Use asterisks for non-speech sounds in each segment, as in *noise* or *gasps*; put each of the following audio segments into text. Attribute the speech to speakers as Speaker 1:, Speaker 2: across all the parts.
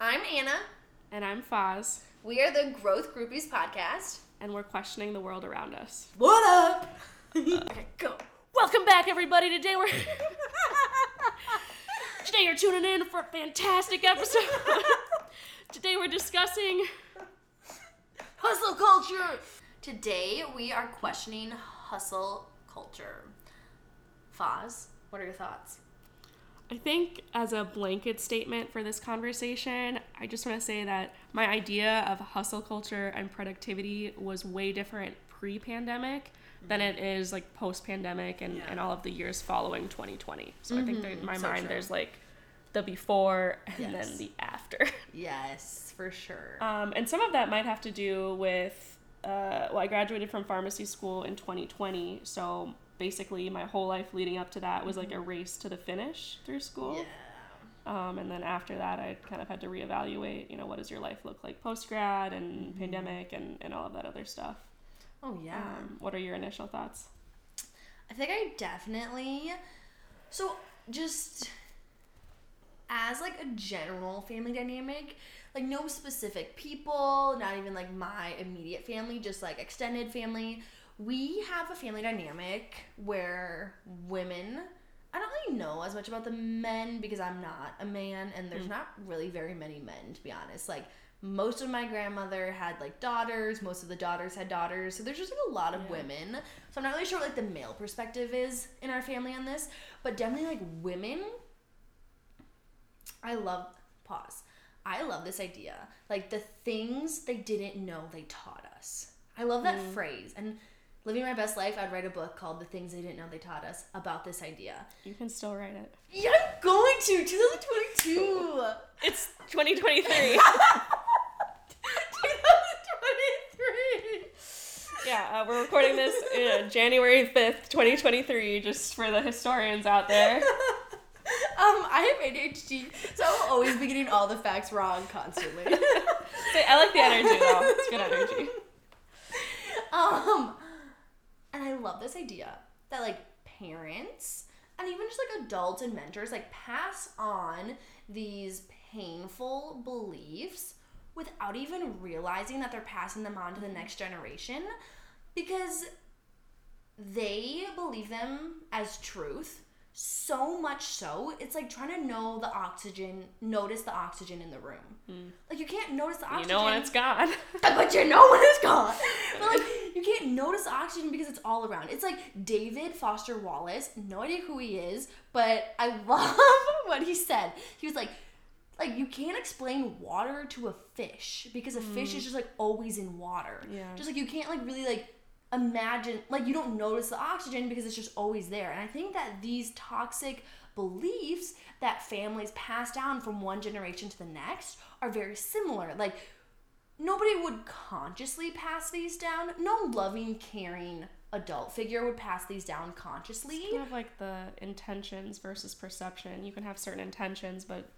Speaker 1: I'm Anna.
Speaker 2: And I'm Foz.
Speaker 1: We are the Growth Groupies podcast.
Speaker 2: And we're questioning the world around us.
Speaker 1: What up? *laughs* okay, go.
Speaker 2: Welcome back, everybody. Today we're. *laughs* Today you're tuning in for a fantastic episode. *laughs* Today we're discussing.
Speaker 1: Hustle culture! Today we are questioning hustle culture. Foz, what are your thoughts?
Speaker 2: I think, as a blanket statement for this conversation, I just want to say that my idea of hustle culture and productivity was way different pre pandemic than it is like post pandemic and,
Speaker 1: Yeah.
Speaker 2: and all of the years following 2020. So I think that in my
Speaker 1: So
Speaker 2: mind,
Speaker 1: true.
Speaker 2: there's like the before and
Speaker 1: Yes.
Speaker 2: then the after. *laughs*
Speaker 1: Yes, for sure.
Speaker 2: Um, and some of that might have to do with, uh, well, I graduated from pharmacy school in 2020. So basically, my whole life leading up to that was like a race to the finish through school.
Speaker 1: yeah.
Speaker 2: Um, and then after that, I kind of had to reevaluate, you know, what does your life look like post grad and pandemic and, and all of that other stuff.
Speaker 1: Oh, yeah.
Speaker 2: Um, what are your initial thoughts?
Speaker 1: I think I definitely. So, just as like a general family dynamic, like no specific people, not even like my immediate family, just like extended family. We have a family dynamic where women. I don't really know as much about the men because I'm not a man, and there's mm. not really very many men to be honest. Like most of my grandmother had like daughters, most of the daughters had daughters, so there's just like a lot of
Speaker 2: Yeah.
Speaker 1: women. So I'm not really sure what like the male perspective is in our family on this, but definitely like women. I love pause. I love this idea. Like the things they didn't know they taught us. I love that mm. phrase. And living my best life, I'd write a book called The Things They Didn't Know They Taught Us about this idea.
Speaker 2: You can still write it.
Speaker 1: Yeah, I'm going to 2022.
Speaker 2: It's 2023. *laughs*
Speaker 1: 2023.
Speaker 2: yeah, uh, we're recording this uh, January 5th, 2023, just for the historians out there. *laughs*
Speaker 1: Um, I have ADHD, so I'll always be getting all the facts wrong constantly. *laughs*
Speaker 2: I like the energy though. It's good energy.
Speaker 1: Um, and I love this idea that like parents and even just like adults and mentors like pass on these painful beliefs without even realizing that they're passing them on to the next generation because they believe them as truth so much so it's like trying to know the oxygen notice the oxygen in the room like you can't notice the
Speaker 2: Hmm. You
Speaker 1: oxygen
Speaker 2: know when it's gone. *laughs*
Speaker 1: but you know when it's gone. But like notice oxygen because it's all around. It's like David Foster Wallace. No idea who he is, but I *laughs* love what he said. He was like, like you can't explain water to a fish because a fish is mm. just like always in water.
Speaker 2: Yeah.
Speaker 1: Just like you can't like really like imagine like you don't notice the oxygen because it's just always there. And I think that these toxic beliefs that families pass down from one generation to the next are very similar. Like nobody would consciously pass these down. No loving, caring adult figure would pass these down consciously.
Speaker 2: kind of like the intentions versus perception. You can have certain intentions, but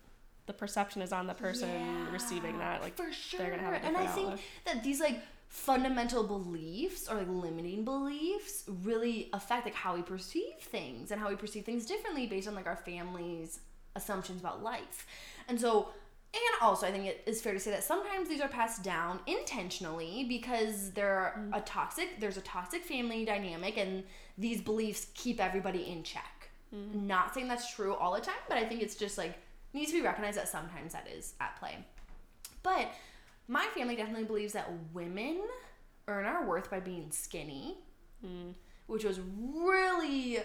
Speaker 2: the perception is on the person
Speaker 1: Yeah,
Speaker 2: receiving that. Like
Speaker 1: for sure.
Speaker 2: they're gonna have a
Speaker 1: and I think
Speaker 2: outlook.
Speaker 1: that these like fundamental beliefs or like limiting beliefs really affect like how we perceive things and how we perceive things differently based on like our family's assumptions about life. And so and also I think it is fair to say that sometimes these are passed down intentionally because they're mm. a toxic there's a toxic family dynamic and these beliefs keep everybody in check. Mm. Not saying that's true all the time, but I think it's just like needs to be recognized that sometimes that is at play. But my family definitely believes that women earn our worth by being skinny, mm. which was really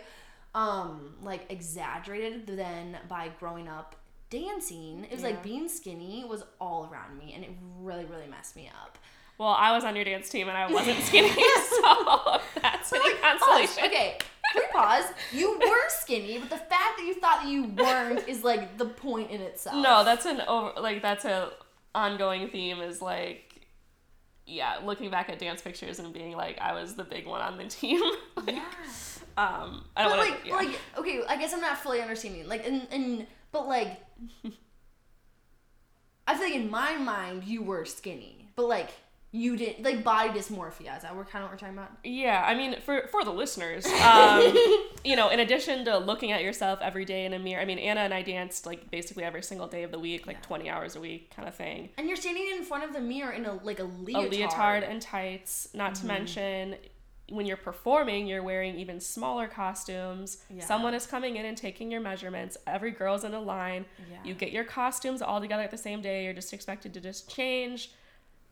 Speaker 1: um like exaggerated then by growing up dancing. It was
Speaker 2: Yeah.
Speaker 1: like being skinny was all around me and it really really messed me up.
Speaker 2: Well, I was on your dance team and I *laughs* wasn't skinny, *laughs* so that's any consolation.
Speaker 1: Pause. Okay, can we pause? You were skinny, but the fact that you thought that you weren't is like the point in itself.
Speaker 2: No, that's an over like that's a ongoing theme is like yeah, looking back at dance pictures and being like I was the big one on the *laughs* team. like,
Speaker 1: Yeah.
Speaker 2: um I
Speaker 1: But
Speaker 2: don't want
Speaker 1: like,
Speaker 2: yeah.
Speaker 1: like, okay, I guess I'm not fully understanding. Like, and and but like, I feel like in my mind you were skinny, but like you didn't like body dysmorphia. Is that what kind of what we're talking about?
Speaker 2: Yeah, I mean, for for the listeners, um, *laughs* you know, in addition to looking at yourself every day in a mirror, I mean, Anna and I danced like basically every single day of the week, like
Speaker 1: Yeah.
Speaker 2: twenty hours a week, kind of thing.
Speaker 1: And you're standing in front of the mirror in a like a
Speaker 2: A
Speaker 1: leotard.
Speaker 2: leotard and tights. Not
Speaker 1: Mm-hmm.
Speaker 2: to mention, when you're performing, you're wearing even smaller costumes.
Speaker 1: Yeah.
Speaker 2: Someone is coming in and taking your measurements. Every girl's in a line.
Speaker 1: Yeah.
Speaker 2: You get your costumes all together at the same day. You're just expected to just change.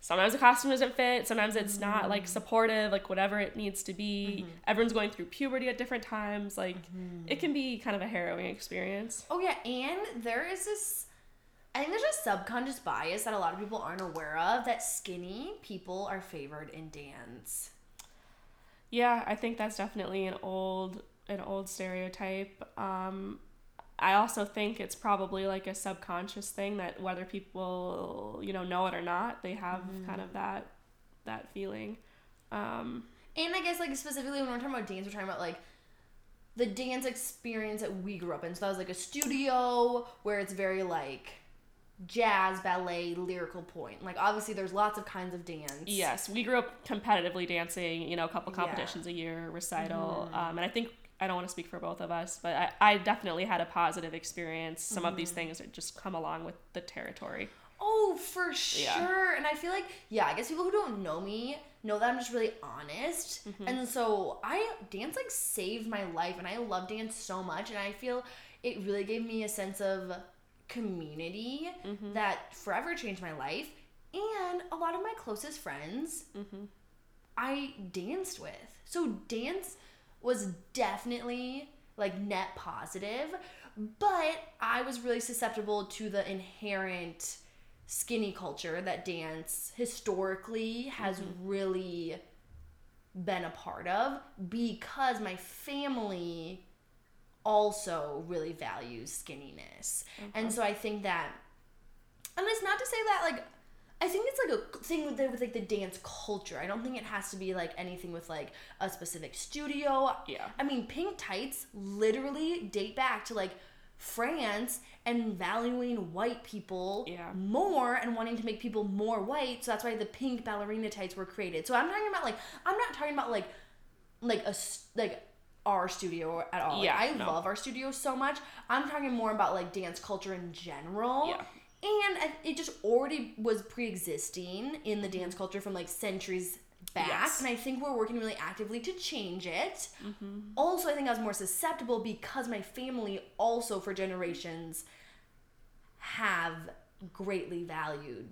Speaker 2: Sometimes the costume doesn't fit. Sometimes it's not mm-hmm. like supportive, like whatever it needs to be. Mm-hmm. Everyone's going through puberty at different times. Like mm-hmm. it can be kind of a harrowing experience.
Speaker 1: Oh yeah, and there is this. I think there's a subconscious bias that a lot of people aren't aware of that skinny people are favored in dance.
Speaker 2: Yeah, I think that's definitely an old an old stereotype. Um, I also think it's probably like a subconscious thing that whether people you know know it or not, they have kind of that that feeling. Um,
Speaker 1: And I guess like specifically when we're talking about dance, we're talking about like the dance experience that we grew up in. So that was like a studio where it's very like jazz, ballet, lyrical pointe. Like obviously there's lots of kinds of dance.
Speaker 2: yes, we grew up competitively dancing. You know, a couple
Speaker 1: Yeah.
Speaker 2: competitions a year, recital, um, and I think. I don't want to speak for both of us, but I, I definitely had a positive experience. Some of these things that just come along with the territory.
Speaker 1: Oh, for
Speaker 2: Yeah.
Speaker 1: sure. And I feel like, yeah, I guess people who don't know me know that I'm just really honest.
Speaker 2: Mm-hmm.
Speaker 1: And so I dance like saved my life and I love dance so much and I feel it really gave me a sense of community
Speaker 2: Mm-hmm.
Speaker 1: that forever changed my life. And a lot of my closest friends
Speaker 2: Mm-hmm.
Speaker 1: I danced with. So dance was definitely like net positive, but I was really susceptible to the inherent skinny culture that dance historically has really been a part of because my family also really values skinniness. And so I think that and it's not to say that like I think it's like a thing with the, with like the dance culture. I don't think it has to be like anything with like a specific studio.
Speaker 2: Yeah.
Speaker 1: I mean, pink tights literally date back to like France and valuing white people
Speaker 2: Yeah.
Speaker 1: more and wanting to make people more white. So that's why the pink ballerina tights were created. So I'm talking about like I'm not talking about like like a like our studio at all. Like,
Speaker 2: Yeah,
Speaker 1: I
Speaker 2: no.
Speaker 1: love our studio so much. I'm talking more about like dance culture in general.
Speaker 2: Yeah.
Speaker 1: And it just already was pre-existing in the mm-hmm. dance culture from like centuries back,
Speaker 2: Yes.
Speaker 1: and I think we're working really actively to change it. Mm-hmm. Also, I think I was more susceptible because my family also for generations have greatly valued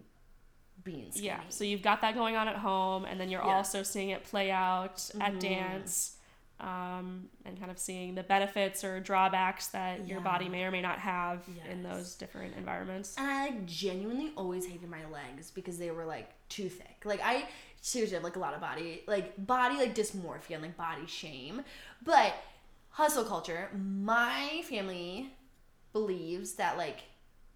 Speaker 1: being skinny.
Speaker 2: Yeah, so you've got that going on at home, and then you're
Speaker 1: Yeah.
Speaker 2: also seeing it play out at mm-hmm. dance, um, and kind of seeing the benefits or drawbacks that your body may or may not have in those different environments.
Speaker 1: And I like genuinely always hated my legs because they were like too thick. Like I seriously have like a lot of body like body like dysmorphia and like body shame. But hustle culture, my family believes that like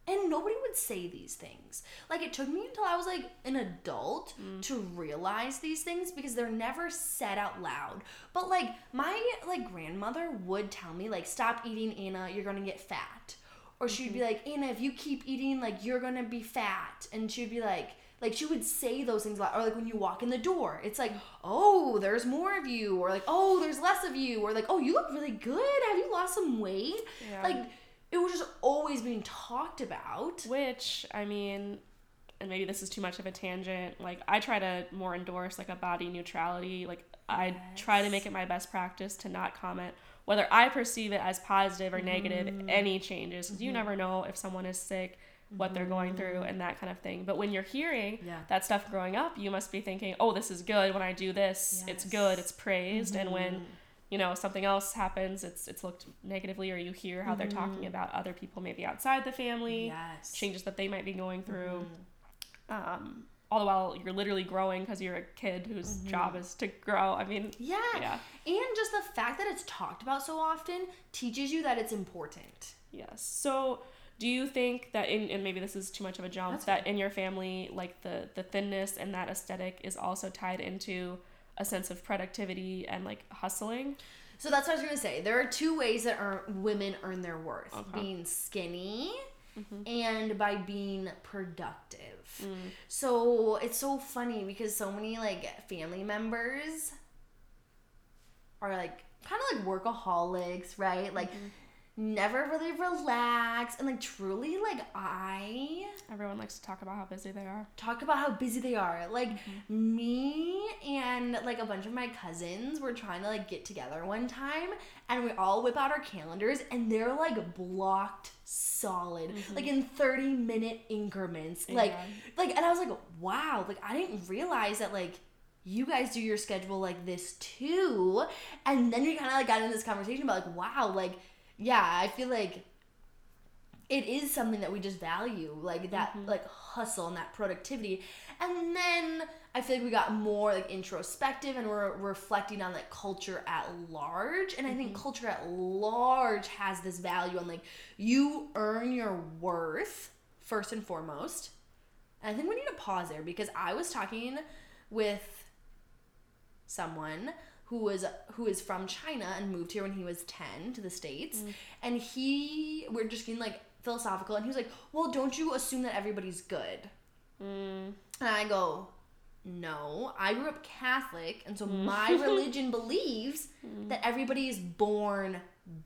Speaker 1: and nobody would say these things. Like it took me until I was like an adult mm. to realize these things because they're never said out loud. But like my like grandmother would tell me like stop eating Anna, you're to get fat. Or she'd be mm-hmm. like, Anna, if you keep eating, like you're gonna be fat. And she'd be like, like she would say those things a lot. Or like when you walk in the door, it's like, oh, there's more of you. Or like, oh, there's less of you. Or like, oh, you look really good. Have you lost some weight?
Speaker 2: Yeah.
Speaker 1: Like it was just always being talked about.
Speaker 2: Which, I mean, and maybe this is too much of a tangent, like, I try to more endorse, like, a body neutrality. Like, I try to make it my best practice to not comment whether I perceive it as positive or negative, mm. any changes. 'cause you mm-hmm. never know if someone is sick, what they're going through, mm. and that kind of thing. But when you're hearing
Speaker 1: Yeah.
Speaker 2: that stuff growing up, you must be thinking, oh, this is good. When I do this, it's good, it's praised. And when mm-hmm. You know something else happens it's it's looked negatively or you hear how they're talking mm-hmm. about other people maybe outside the family
Speaker 1: Yes.
Speaker 2: changes that they might be going through mm-hmm. um all the while you're literally growing because you're a kid whose mm-hmm. job is to grow i mean
Speaker 1: Yeah.
Speaker 2: Yeah.
Speaker 1: And just the fact that it's talked about so often teaches you that it's important.
Speaker 2: yes so do you think that in and maybe this is too much of a jump
Speaker 1: That's
Speaker 2: that in your family like the the thinness and that aesthetic is also tied into a sense of productivity and like hustling
Speaker 1: So that's what I was gonna say. There are two ways that earn, women earn their worth:
Speaker 2: Okay.
Speaker 1: being skinny and by being productive.
Speaker 2: Mm.
Speaker 1: So it's so funny because so many like family members are like kind of like workaholics, right? Like never really relax and like truly like I
Speaker 2: Everyone likes to talk about how busy they are.
Speaker 1: talk about how busy they are. Like mm-hmm. me and like a bunch of my cousins were trying to like get together one time and we all whip out our calendars and they're like blocked solid. Mm-hmm. Like in 30 minute increments. Like
Speaker 2: Yeah.
Speaker 1: like and I was like, wow, like I didn't realize that like you guys do your schedule like this too. And then we kind of like got in this conversation about like, wow, like yeah, I feel like it is something that we just value like that mm-hmm. like hustle and that productivity. And then i feel like we got more like introspective and we're reflecting on like culture at large. And i think mm-hmm. culture at large has this value on like you earn your worth first and foremost. And i think we need to pause there because i was talking with someone who was who is from China and moved here when he was 10 to the states. Mm. And he we're just getting like philosophical and he was like well don't you assume that everybody's good?
Speaker 2: Mm.
Speaker 1: and I go no. I grew up Catholic and so mm. my *laughs* religion believes mm. that everybody is born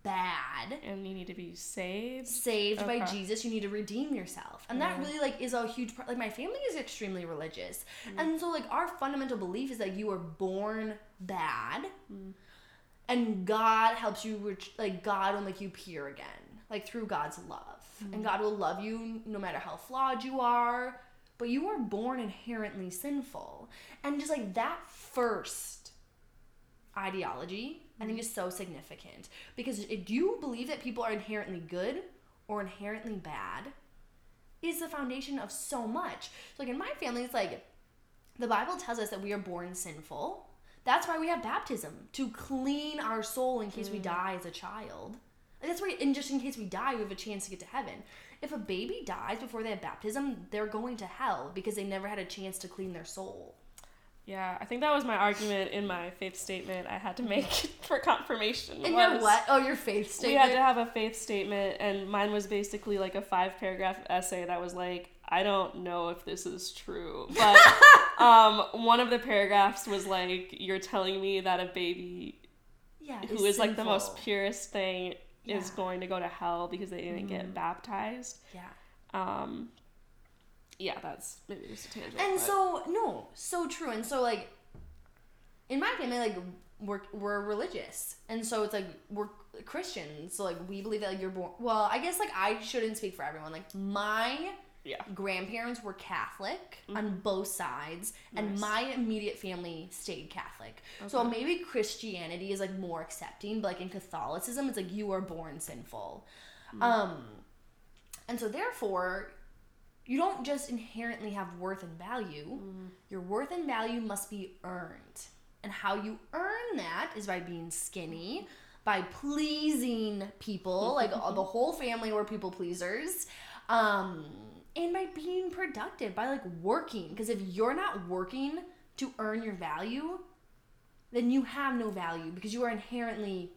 Speaker 1: bad
Speaker 2: And you need to be saved.
Speaker 1: saved by Jesus, you need to redeem yourself. And that really like is a huge part like my family is extremely religious. Mm. And so like our fundamental belief is that you are born bad mm. and God helps you ret- like God will make you pure again, like through God's love. And mm. God will love you no matter how flawed you are, but you are born inherently sinful. And just like that first ideology, I think mm-hmm. is so significant because if you believe that people are inherently good or inherently bad, is the foundation of so much. So like in my family, it's like the Bible tells us that we are born sinful. That's why we have baptism to clean our soul in case we mm. die as a child. Like, that's why, and just in case we die, we have a chance to get to heaven. If a baby dies before they have baptism, they're going to hell because they never had a chance to clean their soul.
Speaker 2: Yeah, I think that was my argument in my faith statement I had to make *laughs* *laughs* for confirmation. Was
Speaker 1: your what? Oh, your faith statement.
Speaker 2: We had to have a faith statement, and mine was basically like a five paragraph essay that was like, I don't know if this is true. *laughs* But um, one of the paragraphs was like, You're telling me that a baby
Speaker 1: yeah,
Speaker 2: who is like the most purest thing is going to go to hell because they didn't get baptized.
Speaker 1: Yeah.
Speaker 2: Um, yeah, that's maybe just a tangent.
Speaker 1: And
Speaker 2: but-
Speaker 1: so no, so true. And so like in my family, like we're we're religious, and so it's like we're Christians. So like we believe that like you're born. Well, I guess like I shouldn't speak for everyone. Like my
Speaker 2: yeah,
Speaker 1: grandparents were Catholic on both sides, and
Speaker 2: Mm-hmm.
Speaker 1: My immediate family stayed Catholic. So maybe Christianity is like more accepting, but like in Catholicism, it's like you are born sinful.
Speaker 2: Mm.
Speaker 1: Um, and so therefore, you don't just inherently have worth and value.
Speaker 2: Mm.
Speaker 1: Your worth and value must be earned, and how you earn that is by being skinny. By pleasing people, like uh, the *laughs* whole family were people pleasers, um, and by being productive, by like working. Because if you're not working to earn your value, then you have no value because you are inherently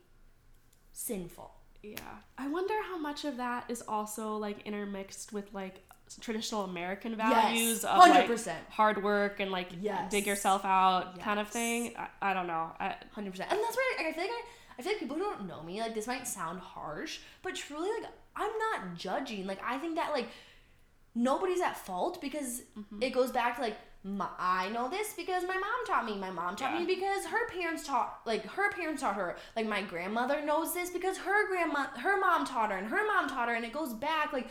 Speaker 1: sinful.
Speaker 2: yeah. I wonder how much of that is also like intermixed with like traditional American values of like
Speaker 1: 100%.
Speaker 2: hard work and like
Speaker 1: Yes.
Speaker 2: dig yourself out kind of thing. I, I don't know.
Speaker 1: Hundred percent, and that's why I feel like I, I feel like people who don't know me like this might sound harsh, but truly like I'm not judging. Like I think that like nobody's at fault because
Speaker 2: Mm-hmm.
Speaker 1: it goes back to like my, I know this because my mom taught me. My mom taught
Speaker 2: Yeah.
Speaker 1: me because her parents taught like her parents taught her. Like my grandmother knows this because her grandma her mom taught her and her mom taught her and it goes back like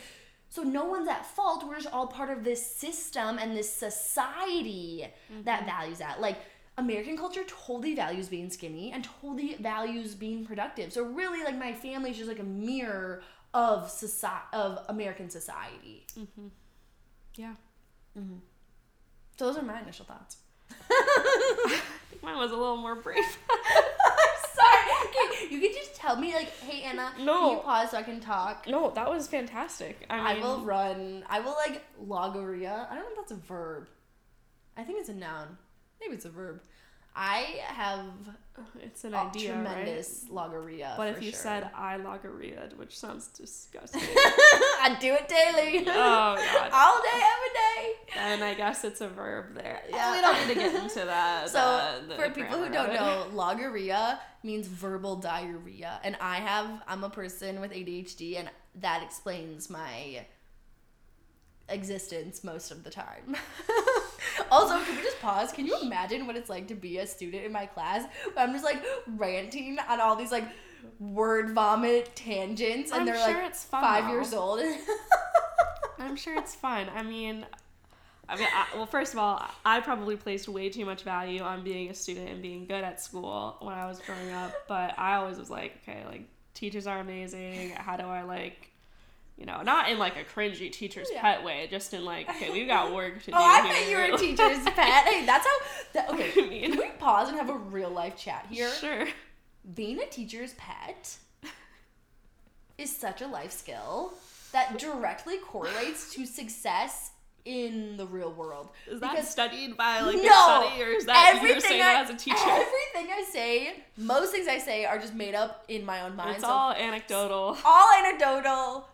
Speaker 1: so no one's at fault. We're just all part of this system and this society that values that. Like American culture totally values being skinny and totally values being productive. So really, like my family's just like a mirror of society of American society. Mm-hmm.
Speaker 2: yeah. Mm-hmm.
Speaker 1: So those are my initial thoughts. *laughs*
Speaker 2: I think mine was a little more brief. *laughs*
Speaker 1: Okay, you can just tell me like, hey Anna, can
Speaker 2: No.
Speaker 1: you pause so I can talk?
Speaker 2: no, that was fantastic. I
Speaker 1: I will run. I will like logorrhea. I don't know if that's a verb. I think it's a noun. Maybe it's a verb. I have
Speaker 2: It's an
Speaker 1: a
Speaker 2: idea, right?
Speaker 1: tremendous logorrhea.
Speaker 2: But if you
Speaker 1: sure.
Speaker 2: said I logorrhea, which sounds disgusting. *laughs*
Speaker 1: I do it daily.
Speaker 2: oh god. *laughs*
Speaker 1: All day, every day.
Speaker 2: And I guess it's a verb there.
Speaker 1: Yeah.
Speaker 2: We don't need to get into that. *laughs*
Speaker 1: So,
Speaker 2: uh,
Speaker 1: for people who don't know, logorrhea means verbal diarrhea. And I have, I'm a person with ADHD, and that explains my existence most of the time. *laughs* also, can we just pause? Can you imagine what it's like to be a student in my class? I'm just like ranting on all these like word vomit tangents, and
Speaker 2: I'm
Speaker 1: they're
Speaker 2: sure
Speaker 1: like five
Speaker 2: though.
Speaker 1: years old. *laughs*
Speaker 2: I'm sure it's fun. I mean, I mean, I, well, first of all, I probably placed way too much value on being a student and being good at school when I was growing up. But I always was like, okay, like teachers are amazing. How do I like, you know, not in like a cringy teacher's oh,
Speaker 1: Yeah.
Speaker 2: pet way, just in like, okay, we've got *laughs* work to do.
Speaker 1: Oh, I bet you were a teacher's *laughs* pet. Hey, that's how. That, okay,
Speaker 2: I mean-
Speaker 1: can we pause and have a real life chat here?
Speaker 2: Sure.
Speaker 1: being a teacher's pet is such a life skill that directly correlates to success in the real world.
Speaker 2: Is that
Speaker 1: Because-
Speaker 2: studied by like a study, or is that you
Speaker 1: everything
Speaker 2: saying
Speaker 1: I,
Speaker 2: that as a teacher?
Speaker 1: Everything I say, most things I say are just made up in my own mind.
Speaker 2: it's
Speaker 1: so
Speaker 2: all anecdotal.
Speaker 1: all anecdotal.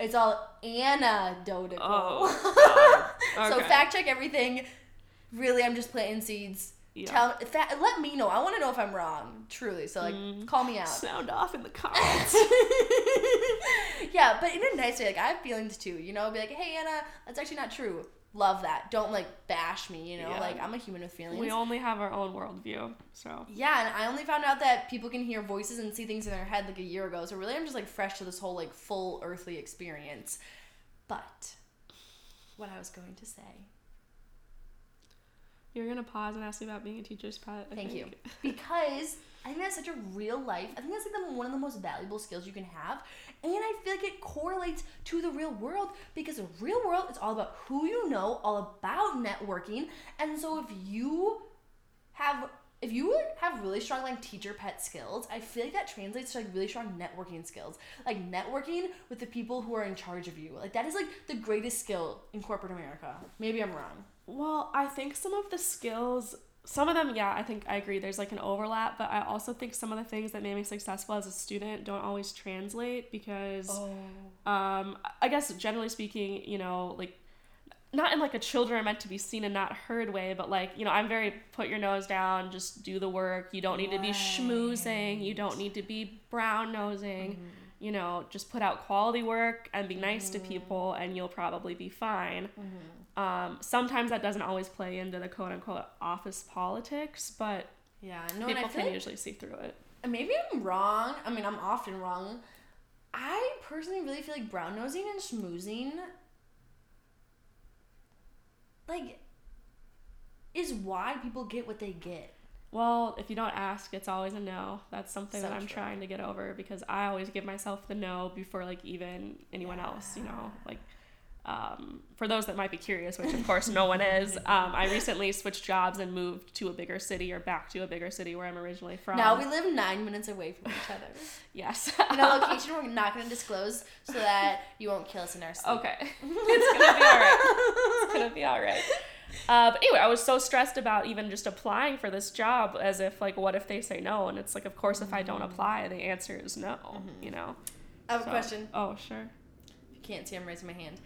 Speaker 1: It's all anecdotal.
Speaker 2: Oh, *laughs* God.
Speaker 1: so fact check everything. Really, I'm just planting seeds.
Speaker 2: Yeah.
Speaker 1: Tell, fa- let me know. I want to know if I'm wrong. Truly. So like,
Speaker 2: Mm.
Speaker 1: call me out.
Speaker 2: Sound off in the *laughs* comments.
Speaker 1: yeah, but in a nice way. Like I have feelings too. You know, be like, hey Anna, that's actually not true. Love that. Don't like bash me. You know,
Speaker 2: Yeah.
Speaker 1: like I'm a human with feelings.
Speaker 2: we only have our own worldview, so
Speaker 1: yeah, and I only found out that people can hear voices and see things in their head like a year ago. So really, I'm just like fresh to this whole like full earthly experience. But what I was going to say.
Speaker 2: you're gonna pause and ask me about being a teacher's pet. I
Speaker 1: Thank you. *laughs* Because I think that's such a real life. I think that's like the, one of the most valuable skills you can have. And I feel like it correlates to the real world because the real world is all about who you know, all about networking. And so if you have if you have really strong like teacher pet skills, I feel like that translates to like really strong networking skills. Like networking with the people who are in charge of you. Like that is like the greatest skill in corporate America. Maybe I'm wrong.
Speaker 2: Well, I think some of the skills, some of them, yeah, I think I agree. There's like an overlap, but I also think some of the things that made me successful as a student don't always translate because,
Speaker 1: Oh.
Speaker 2: um, I guess generally speaking, you know, like not in like a children are meant to be seen and not heard way, but like, you know, I'm very put your nose down, just do the work. You don't need to be schmoozing. You don't need to be brown nosing. Mm-hmm. You know, just put out quality work and be nice to mm-hmm. people, and you'll probably be fine. Mm-hmm. Um, sometimes that doesn't always play into the quote unquote office politics, but
Speaker 1: Yeah, no,
Speaker 2: people can
Speaker 1: like
Speaker 2: usually see through it.
Speaker 1: maybe I'm wrong. I mean, I'm often wrong. I personally really feel like brown nosing and schmoozing, like, is why people get what they get.
Speaker 2: Well, if you don't ask, it's always a no. That's something
Speaker 1: So
Speaker 2: that I'm
Speaker 1: true.
Speaker 2: trying to get over because I always give myself the no before like even anyone else, you know, like um, for those that might be curious, which of course no one is, *laughs* um, I recently switched jobs and moved to a bigger city or back to a bigger city where I'm originally from.
Speaker 1: Now we live nine minutes away from each other *laughs*
Speaker 2: yes.
Speaker 1: in a location *laughs* we're not going to disclose so that you won't kill us in our sleep.
Speaker 2: Okay. it's gonna be alright. It's gonna be alright. Uh, but anyway, I was so stressed about even just applying for this job as if like what if they say no? And it's like of course if I don't apply the answer is no, you know.
Speaker 1: I have a question.
Speaker 2: Oh sure.
Speaker 1: If you can't see, I'm raising my hand.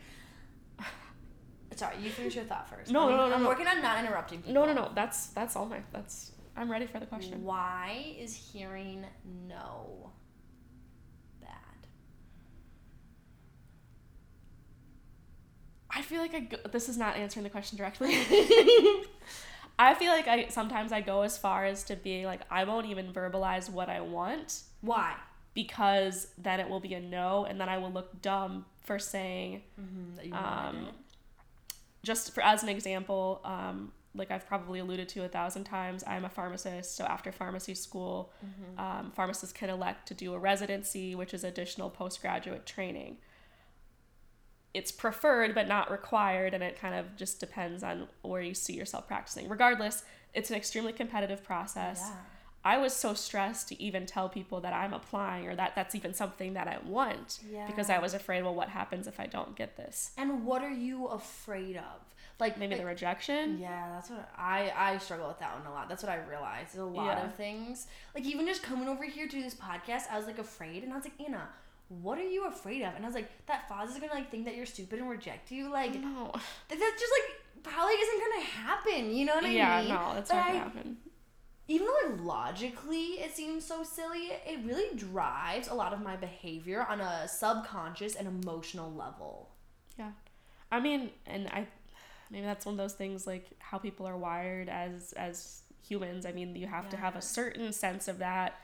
Speaker 1: Sorry, you finish your thought first.
Speaker 2: No,
Speaker 1: I'm,
Speaker 2: no, no,
Speaker 1: I'm
Speaker 2: no.
Speaker 1: working on not interrupting people.
Speaker 2: No no no, that's that's all my that's I'm ready for the question.
Speaker 1: Why is hearing no bad?
Speaker 2: I feel like I go, this is not answering the question directly. *laughs* I feel like I sometimes I go as far as to be like I won't even verbalize what I want
Speaker 1: Why?
Speaker 2: because then it will be a no and then I will look dumb for saying
Speaker 1: Mm-hmm,
Speaker 2: Um, just for as an example um, like I've probably alluded to a thousand times, I'm a pharmacist. So after pharmacy school, um, pharmacists can elect to do a residency, which is additional postgraduate training. It's preferred but not required, and it kind of just depends on where you see yourself practicing. Regardless, it's an extremely competitive process.
Speaker 1: Yeah.
Speaker 2: I was so stressed to even tell people that I'm applying or that that's even something that I want because I was afraid, well, what happens if I don't get this?
Speaker 1: And what are you afraid of? Like
Speaker 2: Maybe the rejection.
Speaker 1: Yeah, that's what I I struggle with that one a lot. That's what I realized. There's a lot
Speaker 2: Yeah.
Speaker 1: of things. Like even just coming over here to this podcast, I was like afraid, and I was like, Anna, what are you afraid of? And I was like, that Foz is gonna like think that you're stupid and reject you. Like
Speaker 2: No.
Speaker 1: that that's just like probably isn't gonna happen. You know what I
Speaker 2: yeah,
Speaker 1: mean?
Speaker 2: Yeah, no, that's
Speaker 1: But
Speaker 2: not gonna
Speaker 1: I-
Speaker 2: happen.
Speaker 1: Even though like logically it seems so silly, it really drives a lot of my behavior on a subconscious and emotional level.
Speaker 2: Yeah. I mean, and I maybe that's one of those things like how people are wired as as humans. I mean, you have to have a certain sense of that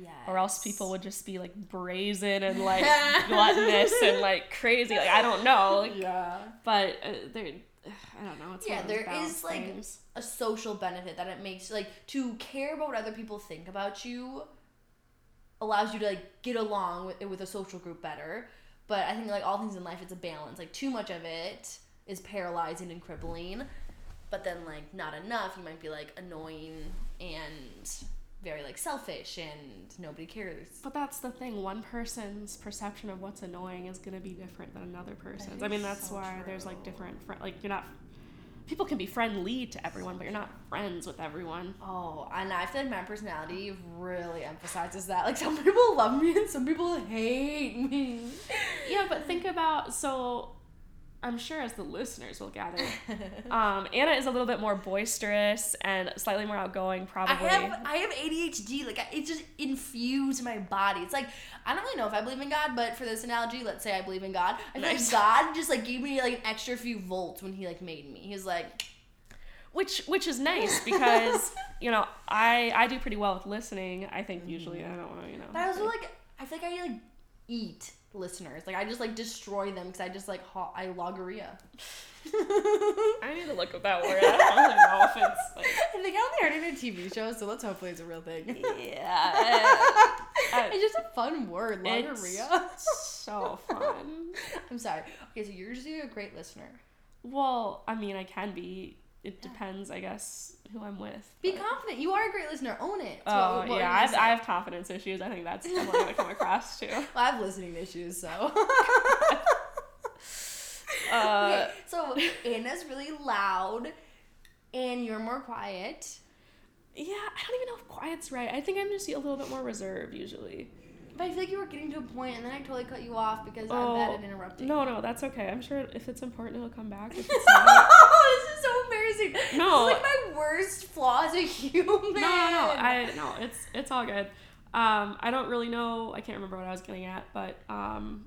Speaker 1: Yeah.
Speaker 2: or else people would just be like brazen and like *laughs* gluttonous and like crazy. Like I don't know. Like,
Speaker 1: Yeah.
Speaker 2: but uh, there I don't know. It's
Speaker 1: Yeah,
Speaker 2: one of those
Speaker 1: there is, like,
Speaker 2: things.
Speaker 1: a social benefit that it makes like to care about what other people think about you allows you to like get along with with a social group better but i think like all things in life it's a balance like too much of it is paralyzing and crippling but then like not enough you might be like annoying and very like selfish and nobody cares
Speaker 2: But that's the thing. One person's perception of what's annoying is going to be different than another person's. I mean, that's
Speaker 1: so
Speaker 2: why there's like different fri like you're not people can be friendly to everyone, but you're not friends with everyone.
Speaker 1: Oh, and I feel like my personality really emphasizes that. Like some people love me and some people hate me.
Speaker 2: Yeah, but think about so I'm sure as the listeners will gather, *laughs* um, Anna is a little bit more boisterous and slightly more outgoing, Probably.
Speaker 1: I have I have ADHD. Like it just infused my body. It's like I don't really know if I believe in God, but for this analogy, let's say I believe in God. I feel
Speaker 2: Nice.
Speaker 1: like God just like gave me like an extra few volts when He like made me. He was like,
Speaker 2: which which is nice *laughs* because you know I I do pretty well with listening. I think usually I don't want to you know.
Speaker 1: but I also like I feel like I like eat listeners. Like I just like destroy them because I just like ho- I logorrhea. *laughs*
Speaker 2: I need to look at that word. *laughs* I don't know if it's like,
Speaker 1: I think I only heard it in a TV show, so let's hopefully it's a real thing.
Speaker 2: yeah. I- *laughs*
Speaker 1: it's just a fun word, logorrhea.
Speaker 2: It's so fun.
Speaker 1: I'm sorry. Okay, so you're just a great listener.
Speaker 2: Well, I mean, I can be. It depends, I guess, who I'm with.
Speaker 1: Be
Speaker 2: but-
Speaker 1: confident. You are a great listener. Own it. That's
Speaker 2: Oh
Speaker 1: what- what
Speaker 2: yeah, I have, I have confidence issues. I think that's what I'm gonna come across too. *laughs*
Speaker 1: Well, I have listening issues, so. *laughs* *laughs*
Speaker 2: Uh,
Speaker 1: okay, so Anna's really loud, and you're more quiet.
Speaker 2: yeah, I don't even know if quiet's right. I think I'm just a little bit more reserved usually.
Speaker 1: But I feel like you were getting to a point, and then I totally cut you off because I'm
Speaker 2: Oh,
Speaker 1: bad at interrupting.
Speaker 2: No, no, that's okay. I'm sure if it's important, it'll come back. If it's not,
Speaker 1: this is so embarrassing.
Speaker 2: No.
Speaker 1: This is like my worst flaw as a human.
Speaker 2: no, no, no. I no, it's it's all good. Um, I don't really know. I can't remember what I was getting at, but um,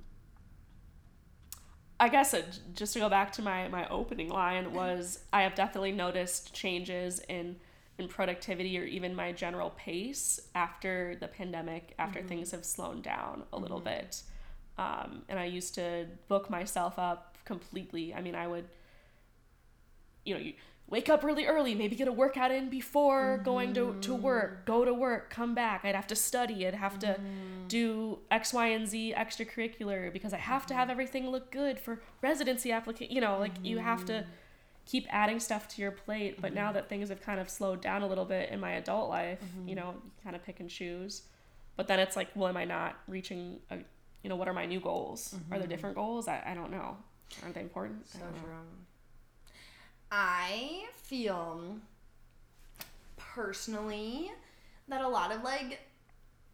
Speaker 2: I guess it, just to go back to my my opening line *laughs* was I have definitely noticed changes in in productivity or even my general pace after the pandemic, after things have slowed down a little bit. Um, and I used to book myself up completely. I mean, I would, you know, you wake up really early, maybe get a workout in before going to, to mm-hmm. work, go to work, come back. I'd have to study, I'd have to mm. do X, Y, and Z extracurricular because I have to have mm-hmm. everything look good for residency application. You know, like you have to mm. keep adding stuff to your plate. But now mm-hmm. that things have kind of slowed down a little bit in my adult life, you know, you kind of pick and choose. But then it's like, well, am I not reaching a, you know, what are my new goals? Are there different goals? I, I don't know. Aren't they important?
Speaker 1: So true. I feel personally that a lot of like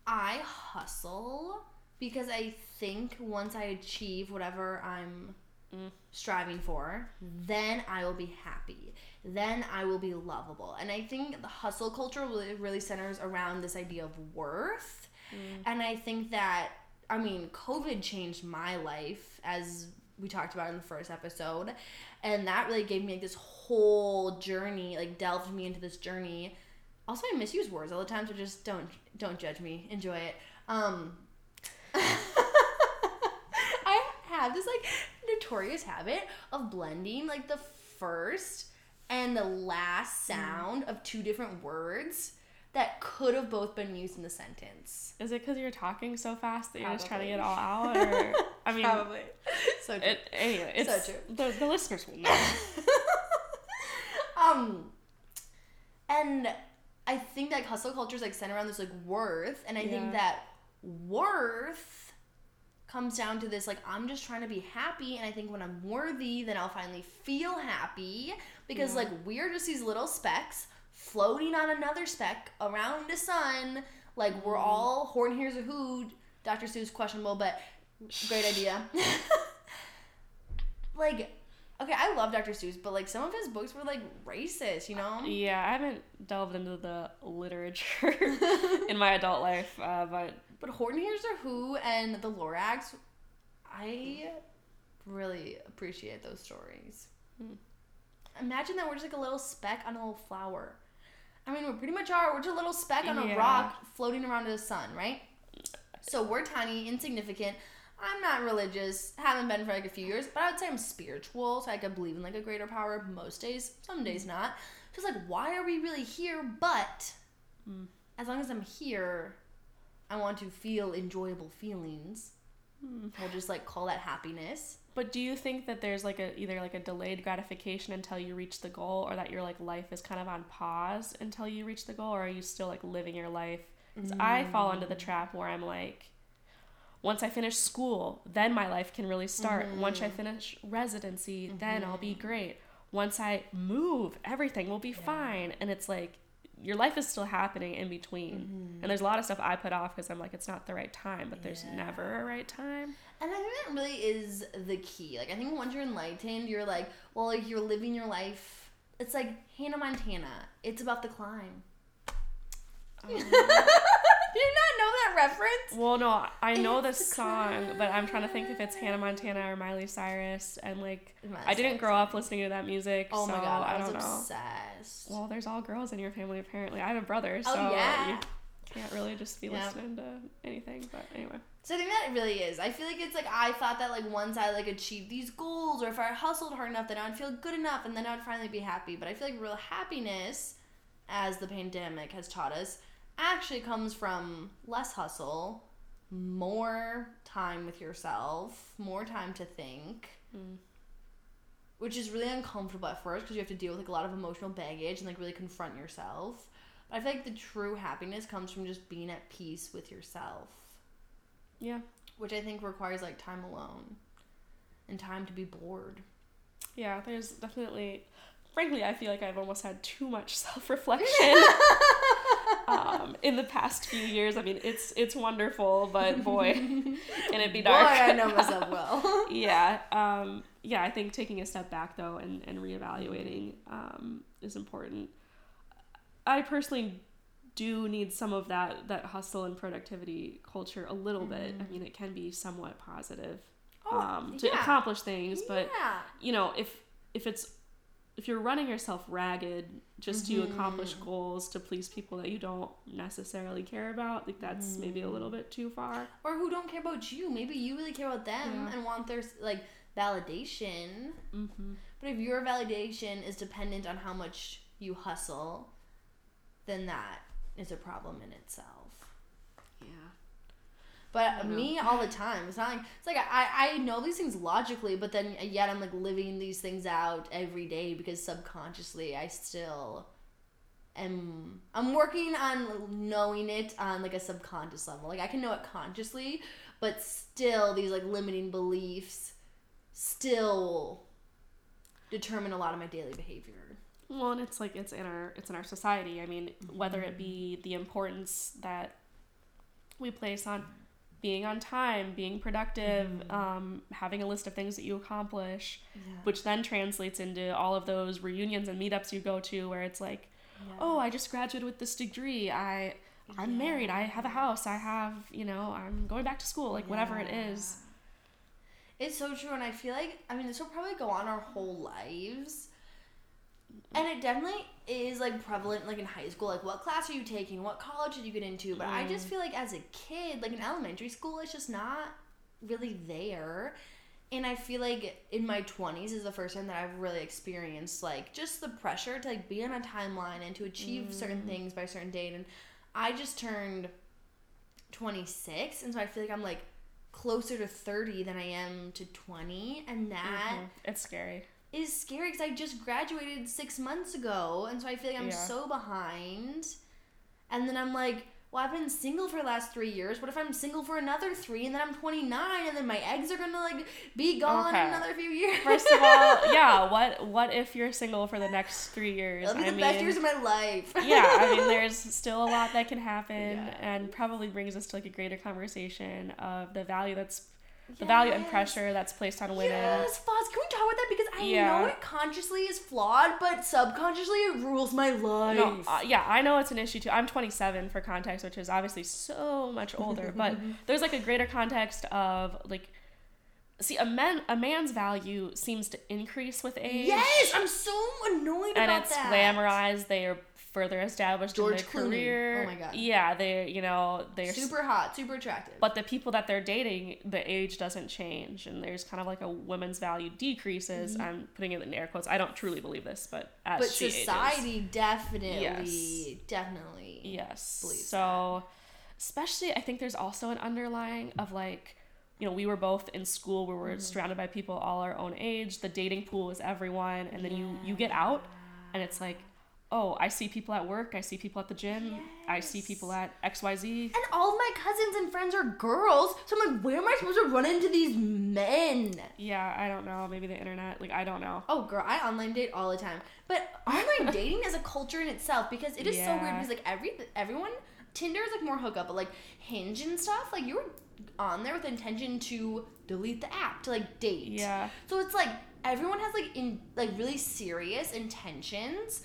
Speaker 1: I hustle because I think once I achieve whatever I'm
Speaker 2: Mm.
Speaker 1: striving for, then I will be happy. Then I will be lovable. And I think the hustle culture really, really centers around this idea of worth. And I think that, I mean, COVID changed my life as we talked about in the first episode. And that really gave me like this whole journey, like delved me into this journey. Also, I misuse words all the time, so just don't don't judge me. Enjoy it. Um, *laughs* I have this like notorious habit of blending like the first and the last sound of two different words that could have both been used in the sentence.
Speaker 2: Is it because you're talking so fast that you're just trying to get it all out? Or I mean,
Speaker 1: Probably. So true.
Speaker 2: it, anyway,
Speaker 1: So
Speaker 2: it's
Speaker 1: true.
Speaker 2: The, the listeners will know. *laughs*
Speaker 1: um and I think that hustle culture is like centered around this like worth, and I
Speaker 2: Yeah.
Speaker 1: think that worth comes down to this like I'm just trying to be happy, and I think when I'm worthy, then I'll finally feel happy because
Speaker 2: Yeah.
Speaker 1: like we're just these little specks floating on another speck around the sun. Like we're
Speaker 2: Mhm.
Speaker 1: all Horton Hears a Who. Dr. Seuss questionable, but great *sighs* idea. *laughs* like, okay, I love Dr. Seuss, but like some of his books were like racist, you know?
Speaker 2: Yeah, I haven't delved into the literature *laughs* in my adult life, uh, but
Speaker 1: But Horton Hears a Who and the Lorax, I really appreciate those stories.
Speaker 2: Hmm.
Speaker 1: Imagine that we're just like a little speck on a little flower. I mean, we pretty much are. We're just a little speck on a
Speaker 2: Yeah.
Speaker 1: rock floating around the sun, right? So we're tiny, insignificant. I'm not religious, haven't been for like a few years, but I would say I'm spiritual, so I could believe in like a greater power most days, some days not. Just like, why are we really here? But
Speaker 2: Hmm.
Speaker 1: as long as I'm here, I want to feel enjoyable feelings.
Speaker 2: Hmm.
Speaker 1: We'll just like call that happiness.
Speaker 2: But do you think that there's like a either like a delayed gratification until you reach the goal, or that your like life is kind of on pause until you reach the goal, or are you still like living your life? 'Cause I fall into the mm. trap where I'm like, once I finish school, then my life can really start. Once I mm-hmm. finish residency, then I'll be mm-hmm. great. Once I move, everything will be fine. And it's like your life is still happening in between. And there's a lot of stuff I put off because I'm like, it's not the right time, but there's never a right time.
Speaker 1: And I think that really is the key. Like I think once you're enlightened, you're like, well, like you're living your life. It's like Hannah Montana. It's about the climb.
Speaker 2: Um,
Speaker 1: Do you not know that reference?
Speaker 2: Well, no, I know this
Speaker 1: the
Speaker 2: song, but I'm trying to think if it's Hannah Montana or Miley Cyrus. And like,
Speaker 1: Miley
Speaker 2: I didn't
Speaker 1: Cyrus.
Speaker 2: grow up listening to that music,
Speaker 1: Oh
Speaker 2: so
Speaker 1: my god, I,
Speaker 2: I
Speaker 1: was
Speaker 2: don't know.
Speaker 1: obsessed.
Speaker 2: Well, there's all girls in your family apparently. I have a brother, oh, so
Speaker 1: oh yeah.
Speaker 2: you can't really just be
Speaker 1: Yeah.
Speaker 2: listening to anything. But anyway,
Speaker 1: So I think that it really is. I feel like it's like I thought that like once I like achieved these goals or if I hustled hard enough, then I would feel good enough and then I would finally be happy. But I feel like real happiness, as the pandemic has taught us, actually comes from less hustle, more time with yourself, more time to think.
Speaker 2: Mm.
Speaker 1: Which is really uncomfortable at first because you have to deal with like a lot of emotional baggage and like really confront yourself. But I feel like the true happiness comes from just being at peace with yourself
Speaker 2: yeah,
Speaker 1: which I think requires like time alone and time to be bored.
Speaker 2: yeah. There's definitely, frankly, I feel like I've almost had too much *laughs* self reflection. *laughs* um, in the past few years, I mean, it's it's wonderful, but *laughs* boy, can it be dark.
Speaker 1: Boy, I know myself well. *laughs*
Speaker 2: yeah um yeah i think taking a step back though and, and reevaluating um is important i personally do need some of that that hustle and productivity culture a little bit i mean it can be somewhat positive
Speaker 1: Oh,
Speaker 2: um to
Speaker 1: yeah.
Speaker 2: accomplish things but
Speaker 1: yeah.
Speaker 2: you know if if it's if you're running yourself ragged just to accomplish goals to please people that you don't necessarily care about like that's maybe a little bit too far
Speaker 1: Or who don't care about you. Maybe you really care about them
Speaker 2: Yeah.
Speaker 1: and want their like validation.
Speaker 2: mm-hmm.
Speaker 1: But if your validation is dependent on how much you hustle, then that is a problem in itself. But me all the time. It's not like it's like I, I know these things logically, but then yet I'm like living these things out every day because subconsciously I still am I'm working on knowing it on like a subconscious level. Like I can know it consciously, but still these like limiting beliefs still determine a lot of my daily behavior.
Speaker 2: Well, and it's like it's in our it's in our society. I mean, whether it mm-hmm. be the importance that we place on being on time, being productive, um, having a list of things that you accomplish, which then translates into all of those reunions and meetups you go to, where it's like, oh, I just graduated with this degree. I I'm married. I have a house. I have you know I'm going back to school. Like whatever it is.
Speaker 1: It's so true, and I feel like I mean this will probably go on our whole lives, and it definitely is like prevalent like in high school. Like, what class are you taking? What college did you get into? But I just feel like as a kid, like in elementary school, it's just not really there. And I feel like in my twenties is the first time that I've really experienced like just the pressure to like be on a timeline and to achieve certain things by a certain date. And I just turned twenty six, and so I feel like I'm like closer to 30 than I am to 20 and that
Speaker 2: Mhm. It's scary.
Speaker 1: Is scary because I just graduated 6 months ago and so I feel like I'm
Speaker 2: Yeah.
Speaker 1: so behind And then I'm like, well, I've been single for the last three years. What if I'm single for another three and then I'm 29 and then my eggs are gonna like be gone
Speaker 2: Okay.
Speaker 1: in another few years?
Speaker 2: First of all, *laughs* yeah. What what if you're single for the next three years?
Speaker 1: It'll be
Speaker 2: I
Speaker 1: the
Speaker 2: mean,
Speaker 1: best years of my life. *laughs*
Speaker 2: yeah. I mean, *laughs* there's still a lot that can happen,
Speaker 1: Yeah.
Speaker 2: and probably brings us to like a greater conversation of the value that's the value and pressure that's placed on women.
Speaker 1: Yes, Foz, can we talk about that? Because I
Speaker 2: Yeah.
Speaker 1: know it consciously is flawed, but subconsciously it rules my life.
Speaker 2: No, uh, yeah, I know it's an issue too. I'm 27 for context, which is obviously so much older, but *laughs* there's like a greater context of like see a man a man's value seems to increase with age.
Speaker 1: yes, I'm so annoyed
Speaker 2: and
Speaker 1: about that.
Speaker 2: And it's glamorized. They are further established
Speaker 1: George
Speaker 2: in
Speaker 1: Clooney.
Speaker 2: their career.
Speaker 1: Oh my God.
Speaker 2: Yeah, they you know they're
Speaker 1: Super hot, super attractive.
Speaker 2: but the people that they're dating, the age doesn't change, and there's kind of like a women's value decreases. I'm putting it in air quotes. I don't truly believe this, but as
Speaker 1: Mm-hmm. but
Speaker 2: she ages-
Speaker 1: society definitely,
Speaker 2: Yes.
Speaker 1: definitely.
Speaker 2: Yes.
Speaker 1: believes
Speaker 2: so, especially, I think there's also an underlying of like, you know, we were both in school where we're
Speaker 1: Mm-hmm.
Speaker 2: surrounded by people all our own age. The dating pool is everyone, and then you you get out, and it's like, oh, I see people at work, I see people at the gym, I see people at X Y Z.
Speaker 1: And all of my cousins and friends are girls, so I'm like, where am I supposed to run into these men?
Speaker 2: Yeah, I don't know. Maybe the internet. Like I don't know.
Speaker 1: Oh, girl, I online date all the time. But online *laughs* dating is a culture in itself because it is so weird because like every everyone Tinder is like more hookup, but like Hinge and stuff, like you're on there with intention to delete the app to like date.
Speaker 2: Yeah.
Speaker 1: So it's like everyone has like in like really serious intentions,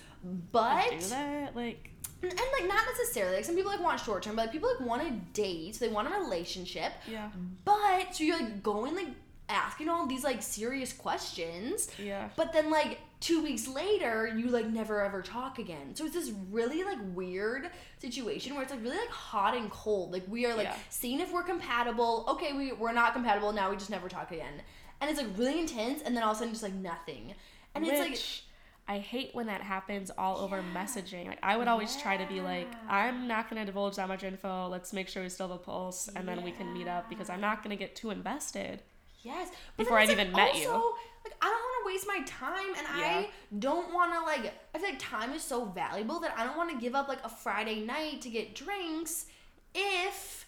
Speaker 1: but
Speaker 2: do that like
Speaker 1: and, and, like not necessarily like some people like want short term, but like people like want a date, so they want a relationship.
Speaker 2: yeah
Speaker 1: But so you're like going like asking all these like serious questions.
Speaker 2: yeah
Speaker 1: But then like two weeks later, you like never ever talk again. So it's this really like weird situation where it's like really like hot and cold. Like we are like
Speaker 2: Yeah.
Speaker 1: seeing if we're compatible. Okay, we we're not compatible. Now we just never talk again. And it's like really intense, and then all of a sudden just like nothing. And it's like
Speaker 2: Which I hate when that happens all over messaging. Like I would always try to be like, I'm not gonna divulge that much info. Let's make sure we still have a pulse, and then we can meet up because I'm not gonna get too invested.
Speaker 1: Yes. But
Speaker 2: Before I've
Speaker 1: it's,
Speaker 2: even
Speaker 1: like,
Speaker 2: met you.
Speaker 1: also, Like I don't want to waste my time, and
Speaker 2: Yeah.
Speaker 1: I don't want to like. I feel like time is so valuable that I don't want to give up like a Friday night to get drinks if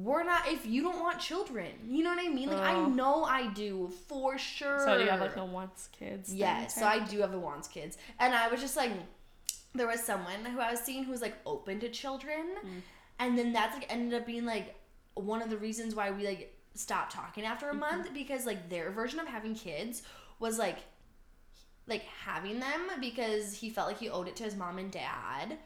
Speaker 1: we're not. If you don't want children, you know what I mean. Like I
Speaker 2: Oh.
Speaker 1: know I do for sure.
Speaker 2: So you have like the wants kids?
Speaker 1: Yes, so? I do have the wants kids, and I was just like, there was someone who I was seeing who was like open to children,
Speaker 2: Mm.
Speaker 1: and then that's like ended up being like one of the reasons why we like stopped talking after
Speaker 2: Mm-hmm.
Speaker 1: a month because like their version of having kids was like like having them because he felt like he owed it to his mom and dad.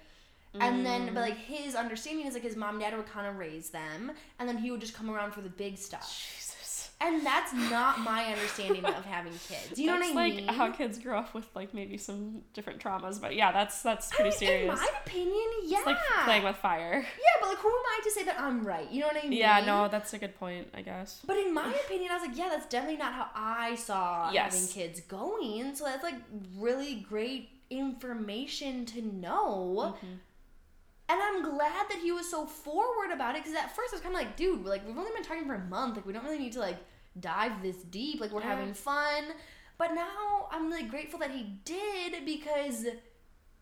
Speaker 1: And then,
Speaker 2: Mm.
Speaker 1: but like his understanding is like his mom and dad would kind of raise them, and then he would just come around for the big stuff.
Speaker 2: Jesus.
Speaker 1: And that's not *laughs* my understanding of having kids. You know
Speaker 2: that's
Speaker 1: what I
Speaker 2: like
Speaker 1: mean?
Speaker 2: how kids grow up with like maybe some different traumas, but yeah, that's that's
Speaker 1: I
Speaker 2: pretty
Speaker 1: mean,
Speaker 2: serious.
Speaker 1: In my opinion, yeah.
Speaker 2: It's like playing with fire.
Speaker 1: yeah, but like, who am I to say that I'm right? You know what I mean?
Speaker 2: Yeah, no, that's a good point, I guess.
Speaker 1: But in my opinion, I was like, yeah, that's definitely not how I saw
Speaker 2: Yes.
Speaker 1: having kids going. So that's like really great information to know.
Speaker 2: Mm-hmm.
Speaker 1: And I'm glad that he was so forward about it because at first I was kind of like, dude, like we've only been talking for a month. Like we don't really need to like dive this deep. Like we're
Speaker 2: Yeah.
Speaker 1: having fun. But now I'm really grateful that he did because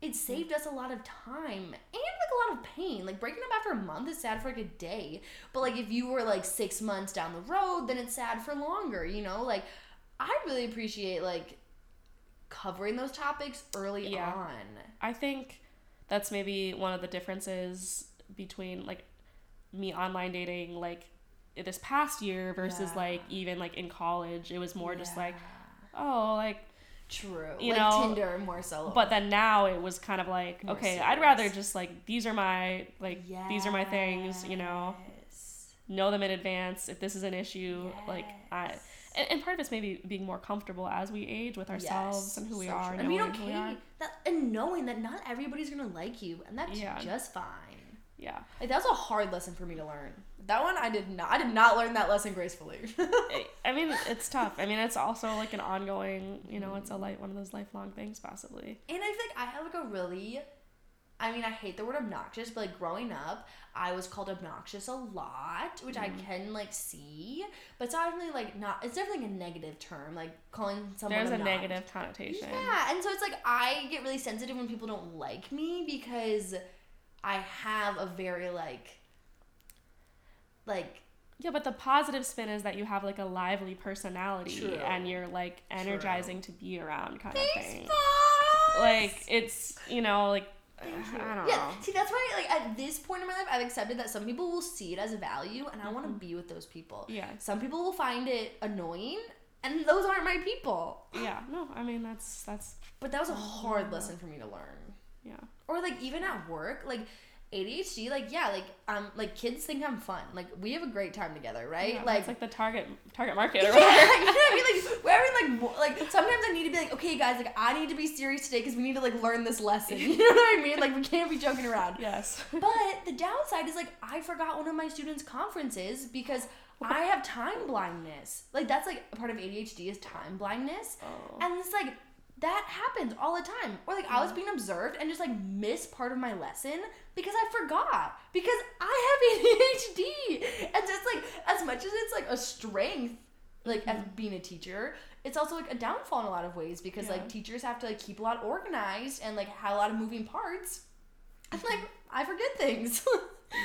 Speaker 1: it saved us a lot of time and like a lot of pain. Like breaking up after a month is sad for like a day, but like if you were like six months down the road, then it's sad for longer. You know, like I really appreciate like covering those topics early
Speaker 2: Yeah.
Speaker 1: on.
Speaker 2: I think that's maybe one of the differences between like me online dating like this past year versus
Speaker 1: Yeah.
Speaker 2: like even like in college. It was more just like, oh, like
Speaker 1: True.
Speaker 2: You
Speaker 1: like
Speaker 2: know,
Speaker 1: Tinder more so.
Speaker 2: but then now it was kind of like,
Speaker 1: More
Speaker 2: okay, I'd rather just like these are my like these are my things, you know. Know them in advance if this is an issue. Like I
Speaker 1: Yes.
Speaker 2: And, and part of it's maybe being more comfortable as we age with ourselves
Speaker 1: Yes,
Speaker 2: and who we
Speaker 1: so
Speaker 2: are,
Speaker 1: true.
Speaker 2: and
Speaker 1: and we
Speaker 2: knowing
Speaker 1: don't
Speaker 2: who we
Speaker 1: that and knowing that not everybody's gonna like you, and that's
Speaker 2: Yeah.
Speaker 1: just fine.
Speaker 2: Yeah.
Speaker 1: Like that was a hard lesson for me to learn. That one I did not. I did not learn that lesson gracefully. *laughs*
Speaker 2: I- I mean, it's tough. I mean, it's also like an ongoing, you know, it's a light one of those lifelong things, possibly.
Speaker 1: And I think I have like a really, I mean, I hate the word obnoxious, but like growing up, I was called obnoxious a lot, which I
Speaker 2: Mm.
Speaker 1: can like see, but it's definitely like not. It's definitely a negative term, like calling someone.
Speaker 2: There's a negative connotation.
Speaker 1: Yeah, and so it's like I get really sensitive when people don't like me because I have a very like like
Speaker 2: Yeah, but the positive spin is that you have like a lively personality
Speaker 1: True.
Speaker 2: and you're like energizing to be around kind of thing.
Speaker 1: Fox!
Speaker 2: Like it's you know like
Speaker 1: yeah,
Speaker 2: know.
Speaker 1: see that's why like at this point in my life I've accepted that some people will see it as a value and I want to mm-hmm. be with those people.
Speaker 2: Yeah.
Speaker 1: Some people will find it annoying and those aren't my people.
Speaker 2: Yeah. No, I mean that's that's
Speaker 1: But that was a hard lesson for me to learn.
Speaker 2: yeah.
Speaker 1: Or like even at work, like ADHD, like yeah, like um like kids think I'm fun. Like we have a great time together, right?
Speaker 2: Yeah,
Speaker 1: like
Speaker 2: it's like the target target market or
Speaker 1: yeah,
Speaker 2: whatever.
Speaker 1: you know what I mean? Like, we're having like, like sometimes I need to be like, okay, guys, like I need to be serious today because we need to like learn this lesson. *laughs* You know what I mean? Like we can't be joking around.
Speaker 2: yes. *laughs*
Speaker 1: But the downside is like I forgot one of my students' conferences because I have time blindness. Like that's like part of ADHD is time blindness,
Speaker 2: Oh.
Speaker 1: and it's like that happens all the time. Or like I was being observed and just like miss part of my lesson because I forgot because I have *laughs* ADHD, and just like as much as it's like a strength, like as mm-hmm. being a teacher. It's also like a downfall in a lot of ways because
Speaker 2: Yeah.
Speaker 1: like teachers have to like keep a lot organized and like have a lot of moving parts. And like mm-hmm. I forget things. *laughs*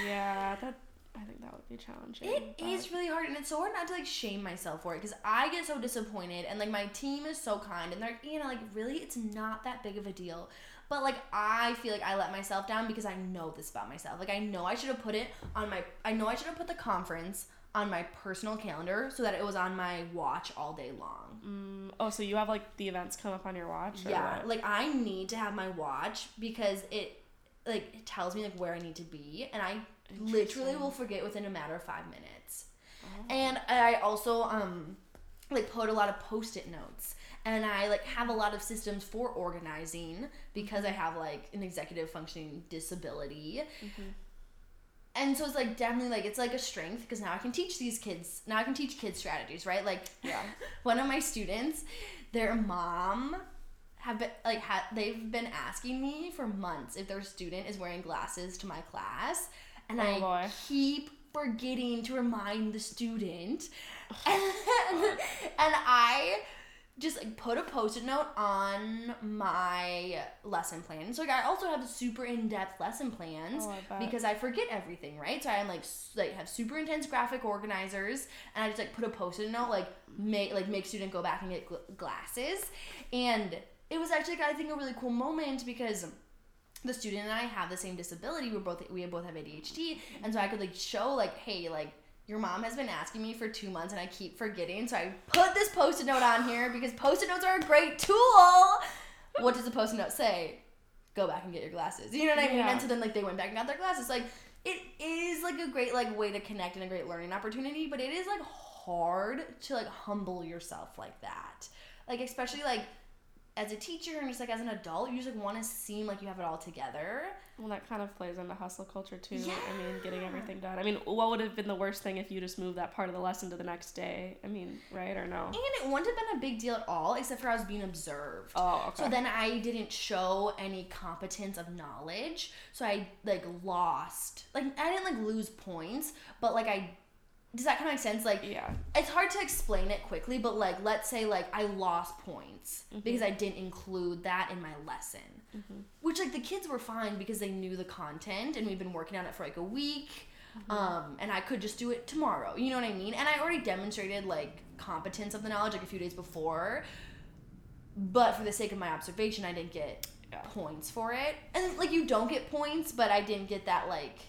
Speaker 2: Yeah, that I think that would be challenging.
Speaker 1: It
Speaker 2: but-
Speaker 1: is really hard, and it's so hard not to like shame myself for it because I get so disappointed, and like my team is so kind, and they're like, you know, like really, it's not that big of a deal. But like I feel like I let myself down because I know this about myself. Like I know I should have put it on my, I know I should have put the conference on my personal calendar so that it was on my watch all day long.
Speaker 2: Mm, oh, so you have like the events come up on your watch?
Speaker 1: Yeah,
Speaker 2: what?
Speaker 1: like I need to have my watch because it like it tells me like where I need to be, and I literally will forget within a matter of five minutes.
Speaker 2: Oh.
Speaker 1: And I also um like put a lot of post-it notes. And I like have a lot of systems for organizing because I have like an executive functioning disability.
Speaker 2: Mhm.
Speaker 1: And so it's like definitely like it's like a strength because now I can teach these kids now I can teach kids strategies, right? Like
Speaker 2: Yeah. *laughs*
Speaker 1: one of my students, their mom have been like ha- they've been asking me for months if their student is wearing glasses to my class and
Speaker 2: Oh,
Speaker 1: I
Speaker 2: boy.
Speaker 1: keep forgetting to remind the student *sighs* and, *laughs* and I just like put a post-it note on my lesson plan. So like I also have super in-depth lesson plans
Speaker 2: Oh, I
Speaker 1: because I forget everything, right? So I am like like have super intense graphic organizers, and I just like put a post-it note like make like make student go back and get gl- glasses, and it was actually I think a really cool moment because the student and I have the same disability. We're both we both have ADHD, and so I could like show like, hey, like your mom has been asking me for two months, and I keep forgetting. So I put this post-it note on here because post-it notes are a great tool. What does the post-it note say? Go back and get your glasses. You know what I mean?
Speaker 2: Yeah.
Speaker 1: And so then like they went back and got their glasses. Like it is like a great like way to connect and a great learning opportunity, but it is like hard to like humble yourself like that. Like especially like as a teacher and just like as an adult, you just like want to seem like you have it all together.
Speaker 2: Well, that kind of plays into hustle culture too. Yeah. I mean, getting everything done. I mean, what would have been the worst thing if you just moved that part of the lesson to the next day? I mean, right or no?
Speaker 1: And it wouldn't have been a big deal at all, except for I was being observed.
Speaker 2: Oh, okay.
Speaker 1: So then I didn't show any competence of knowledge. So I like lost. Like I didn't like lose points, but like I does that kind of make sense? Like
Speaker 2: yeah.
Speaker 1: it's hard to explain it quickly, but like let's say like I lost points
Speaker 2: Mm-hmm.
Speaker 1: because I didn't include that in my lesson. Which like the kids were fine because they knew the content and we've been working on it for like a week.
Speaker 2: Mm-hmm.
Speaker 1: Um, and I could just do it tomorrow. You know what I mean? And I already demonstrated like competence of the knowledge like a few days before. But for the sake of my observation, I didn't get
Speaker 2: Yeah.
Speaker 1: points for it. And like you don't get points, but I didn't get that like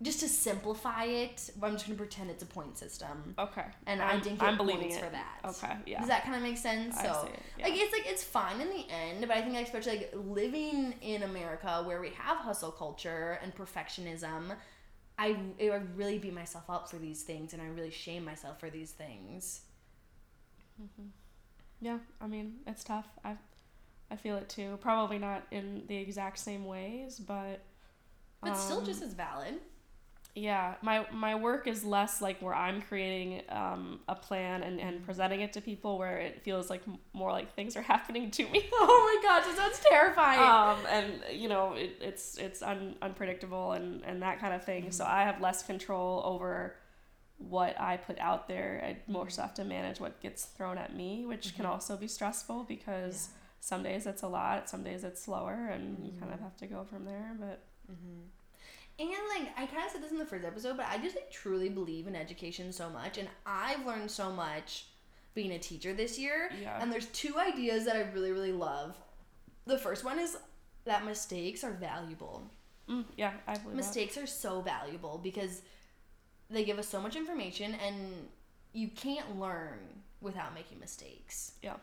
Speaker 1: just to simplify it, I'm just gonna pretend it's a point system.
Speaker 2: Okay.
Speaker 1: And I
Speaker 2: I'm-
Speaker 1: didn't get
Speaker 2: I'm believing
Speaker 1: points
Speaker 2: it.
Speaker 1: for that.
Speaker 2: Okay. Yeah.
Speaker 1: Does that kind of make sense?
Speaker 2: I
Speaker 1: So,
Speaker 2: see it, yeah.
Speaker 1: like, it's like it's fine in the end, but I think especially like living in America where we have hustle culture and perfectionism, I I really beat myself up for these things, and I really shame myself for these things.
Speaker 2: Yeah, I mean, it's tough. I I feel it too. Probably not in the exact same ways, but
Speaker 1: But still,
Speaker 2: um,
Speaker 1: just as valid.
Speaker 2: Yeah, my my work is less like where I'm creating um, a plan and, and presenting it to people where it feels like more like things are *laughs* happening to me. *laughs*
Speaker 1: Oh my gosh, that sounds terrifying.
Speaker 2: um, and you know it, it's it's un, unpredictable and, and that kind of thing. So mm-hmm. I have less control over what I put out there. I mm-hmm. more so have to manage what gets thrown at me, which can mm-hmm. also be stressful because some days it's a lot, some days it's slower, and you kind of have to go from there. But
Speaker 1: And like I kind of said this in the first episode, but I just like truly believe in education so much, and I've learned so much being a teacher this year.
Speaker 2: Yeah.
Speaker 1: And there's two ideas that I really really love. The first one is that mistakes are valuable.
Speaker 2: mm, yeah, I believe that.
Speaker 1: Mistakes are so valuable because they give us so much information, and you can't learn without making mistakes.
Speaker 2: Yeah.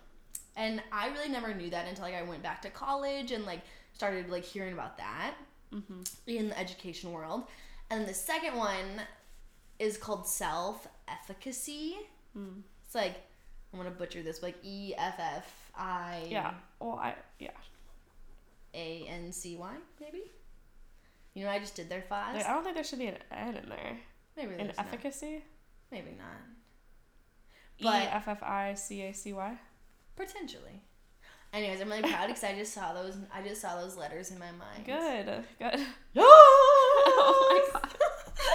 Speaker 1: And I really never knew that until like I went back to college and like started like hearing about that
Speaker 2: Mm-hmm.
Speaker 1: in the education world. And the second one is called self efficacy.
Speaker 2: Mm.
Speaker 1: It's like I'm gonna butcher this, but like E F F I
Speaker 2: Yeah. Well, I yeah.
Speaker 1: A N C Y maybe. You know what I just did there fast.
Speaker 2: Like, I don't think there should be an N in there.
Speaker 1: maybe
Speaker 2: In
Speaker 1: there's not.
Speaker 2: efficacy.
Speaker 1: Maybe not.
Speaker 2: E F F I C A C Y.
Speaker 1: Potentially. Anyways, I'm really proud because I just saw those. I just saw those letters in my mind.
Speaker 2: Good. Good. *gasps*
Speaker 1: oh
Speaker 2: my *laughs* God.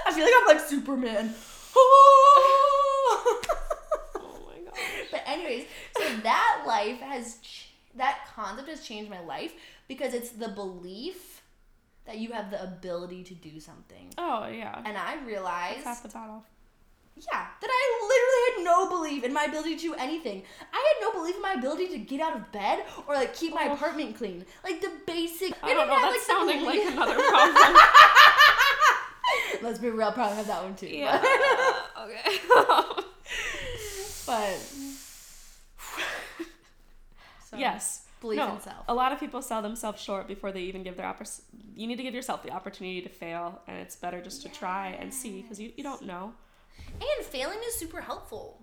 Speaker 1: I feel like I'm like Superman. *laughs*
Speaker 2: Oh my god.
Speaker 1: But anyways, so that life has ch- that concept has changed my life because it's the belief that you have the ability to do something.
Speaker 2: Oh yeah.
Speaker 1: And I realized,
Speaker 2: That's half the battle.
Speaker 1: Yeah, that I literally had no belief in my ability to do anything. I had no belief in my ability to get out of bed or like keep my
Speaker 2: Oh.
Speaker 1: apartment clean. Like the basic.
Speaker 2: I don't know.
Speaker 1: have,
Speaker 2: That's
Speaker 1: the
Speaker 2: sounding like *laughs* another problem. *laughs*
Speaker 1: Let's be real, probably have that one too.
Speaker 2: yeah. *laughs* okay.
Speaker 1: But, so,
Speaker 2: yes.
Speaker 1: believe
Speaker 2: no,
Speaker 1: in self.
Speaker 2: A lot of people sell themselves short before they even give their oppor- You need to give yourself the opportunity to fail, and it's better just to try and see because you, you don't know.
Speaker 1: And failing is super helpful.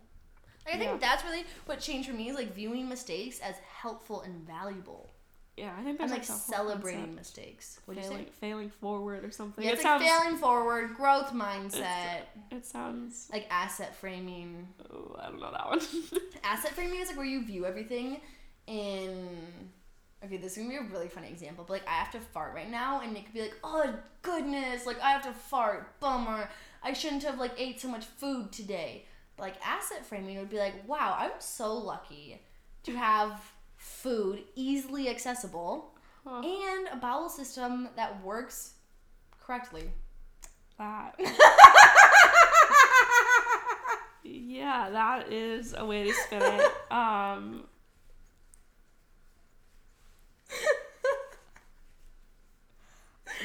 Speaker 1: Like, I think
Speaker 2: Yeah.
Speaker 1: that's really what changed for me is like viewing mistakes as helpful and valuable.
Speaker 2: Yeah, I think
Speaker 1: And
Speaker 2: there's
Speaker 1: like celebrating mistakes. What do you
Speaker 2: failing,
Speaker 1: say?
Speaker 2: failing forward or something.
Speaker 1: Yeah,
Speaker 2: it
Speaker 1: it's
Speaker 2: sounds.
Speaker 1: like failing forward, growth mindset,
Speaker 2: It sounds.
Speaker 1: like asset framing.
Speaker 2: Oh, I don't know that one. *laughs*
Speaker 1: Asset framing is like where you view everything in. Okay, this is gonna be a really funny example, but like I have to fart right now, and it could be like, oh goodness, like I have to fart, bummer. I shouldn't have like ate so much food today. But, like asset framing would be like, wow, I'm so lucky to have food easily accessible
Speaker 2: Huh.
Speaker 1: and a bowel system that works correctly.
Speaker 2: that. *laughs* Yeah, that is a way to spin it. *laughs* Um,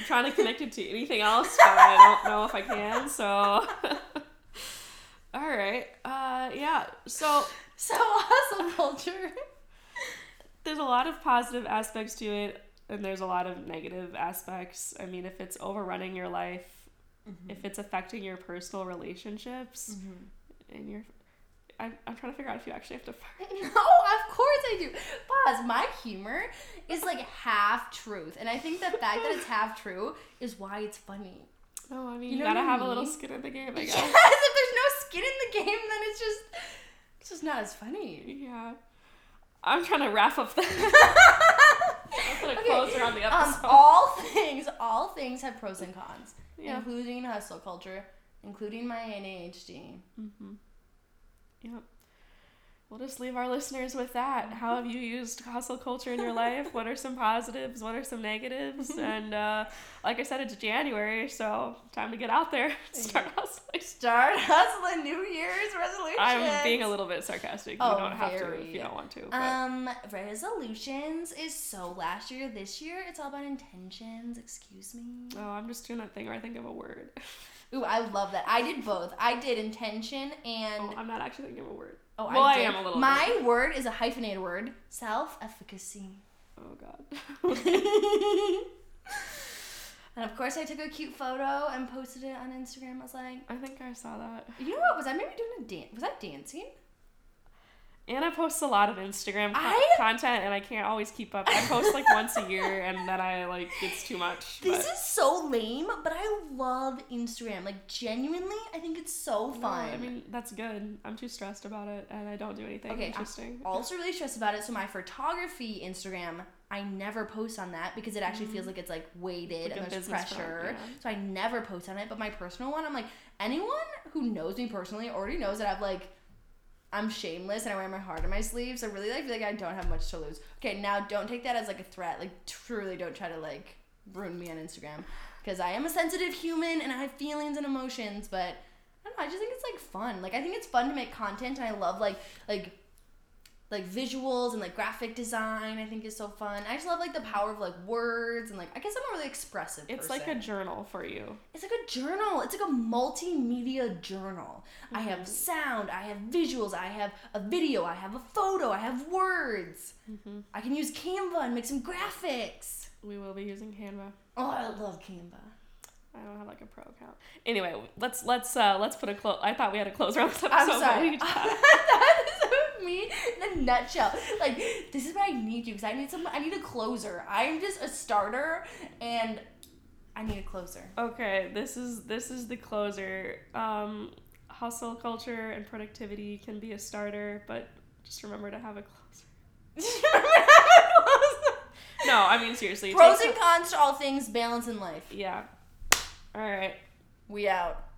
Speaker 2: I'm trying to connect it to anything else, but I don't know if I can. So, *laughs* all right. Uh, yeah. So
Speaker 1: So hustle culture.
Speaker 2: there's a lot of positive aspects to it, and there's a lot of negative aspects. I mean, if it's overrunning your life, if it's affecting your personal relationships, and your I'm, I'm trying to figure out if you actually have to *laughs* *laughs* fart.
Speaker 1: No, of course I do. Pause. My humor is like half truth, and I think the fact that it's half true is why it's funny.
Speaker 2: No, I mean
Speaker 1: You
Speaker 2: you,
Speaker 1: know
Speaker 2: gotta have a little skin in the game, I *laughs*
Speaker 1: Yes,
Speaker 2: guess.
Speaker 1: if there's no skin in the game, then it's just it's just not as funny.
Speaker 2: yeah. I'm trying to wrap up the. I'm gonna
Speaker 1: Okay,
Speaker 2: close around the
Speaker 1: Um, all things, all things have pros and cons,
Speaker 2: Yeah.
Speaker 1: including hustle culture, including my ADHD.
Speaker 2: Mm-hmm. Yep. We'll just leave our listeners with that. How have you used hustle culture in your life? What are some positives? What are some negatives? *laughs* And uh, like I said, it's January, so time to get out there, *laughs* start hustling.
Speaker 1: Start hustling New Year's resolutions.
Speaker 2: I'm being a little bit sarcastic.
Speaker 1: Oh, You
Speaker 2: don't have to if you don't want to. But
Speaker 1: Um, resolutions is so last year, this year, it's all about intentions. Excuse me.
Speaker 2: oh, I'm just doing that thing where I think of a word. *laughs*
Speaker 1: Ooh, I love that. I did both. I did intention and
Speaker 2: Oh, I'm not actually thinking of a word.
Speaker 1: oh,
Speaker 2: well, I
Speaker 1: did.
Speaker 2: am a little
Speaker 1: My word is a hyphenated word. Self-efficacy.
Speaker 2: Oh God. *laughs*
Speaker 1: and of course, I took a cute photo and posted it on Instagram. I was like,
Speaker 2: I think I saw that.
Speaker 1: you know what? Was I maybe doing a dance? Was I dancing?
Speaker 2: Anna posts a lot of Instagram co-
Speaker 1: I-
Speaker 2: content, and I can't always keep up. I post like *laughs* once a year, and then I like it's too much.
Speaker 1: This
Speaker 2: but-
Speaker 1: is so lame, but I love Instagram. Like genuinely, I think it's so
Speaker 2: No,
Speaker 1: fun.
Speaker 2: I mean, that's good. I'm too stressed about it, and I don't do anything
Speaker 1: Okay, I'm also really stressed about it. So my photography Instagram, I never post on that because it actually feels like it's like weighted
Speaker 2: Mm. Like
Speaker 1: and there's
Speaker 2: business front,
Speaker 1: pressure.
Speaker 2: yeah.
Speaker 1: So I never post on it. But my personal one, I'm like anyone who knows me personally already knows that I've like I'm shameless and I wear my heart on my sleeve. So really, like, feel like I don't have much to lose. Okay, now don't take that as like a threat. Like, truly, don't try to like ruin me on Instagram because I am a sensitive human and I have feelings and emotions. But I don't know. I just think it's like fun. Like, I think it's fun to make content, and I love like like like visuals and like graphic design i think is so fun. I just love like the power of like words and like i guess i'm a really expressive
Speaker 2: It's
Speaker 1: person.
Speaker 2: like a journal for you.
Speaker 1: it's like a journal. It's like a multimedia journal. I have
Speaker 2: Mhm.
Speaker 1: sound. I have visuals. I have a video. I have a photo. I have words.
Speaker 2: Hmm
Speaker 1: i can use canva and make some graphics.
Speaker 2: We will be using Canva.
Speaker 1: oh i love canva
Speaker 2: I don't have like a pro account. Anyway, let's let's uh let's put a close. I thought we had a closer on this episode.
Speaker 1: i'm sorry *laughs* that is me in a nutshell like this is what i need you because i need some i need a closer i'm just a starter and i need a closer
Speaker 2: okay, this is this is the closer. Um, hustle culture and productivity can be a starter, but just remember to have a closer. *laughs* No, I mean seriously.
Speaker 1: Pros and cons to all things balance in life.
Speaker 2: yeah. All right.
Speaker 1: We out.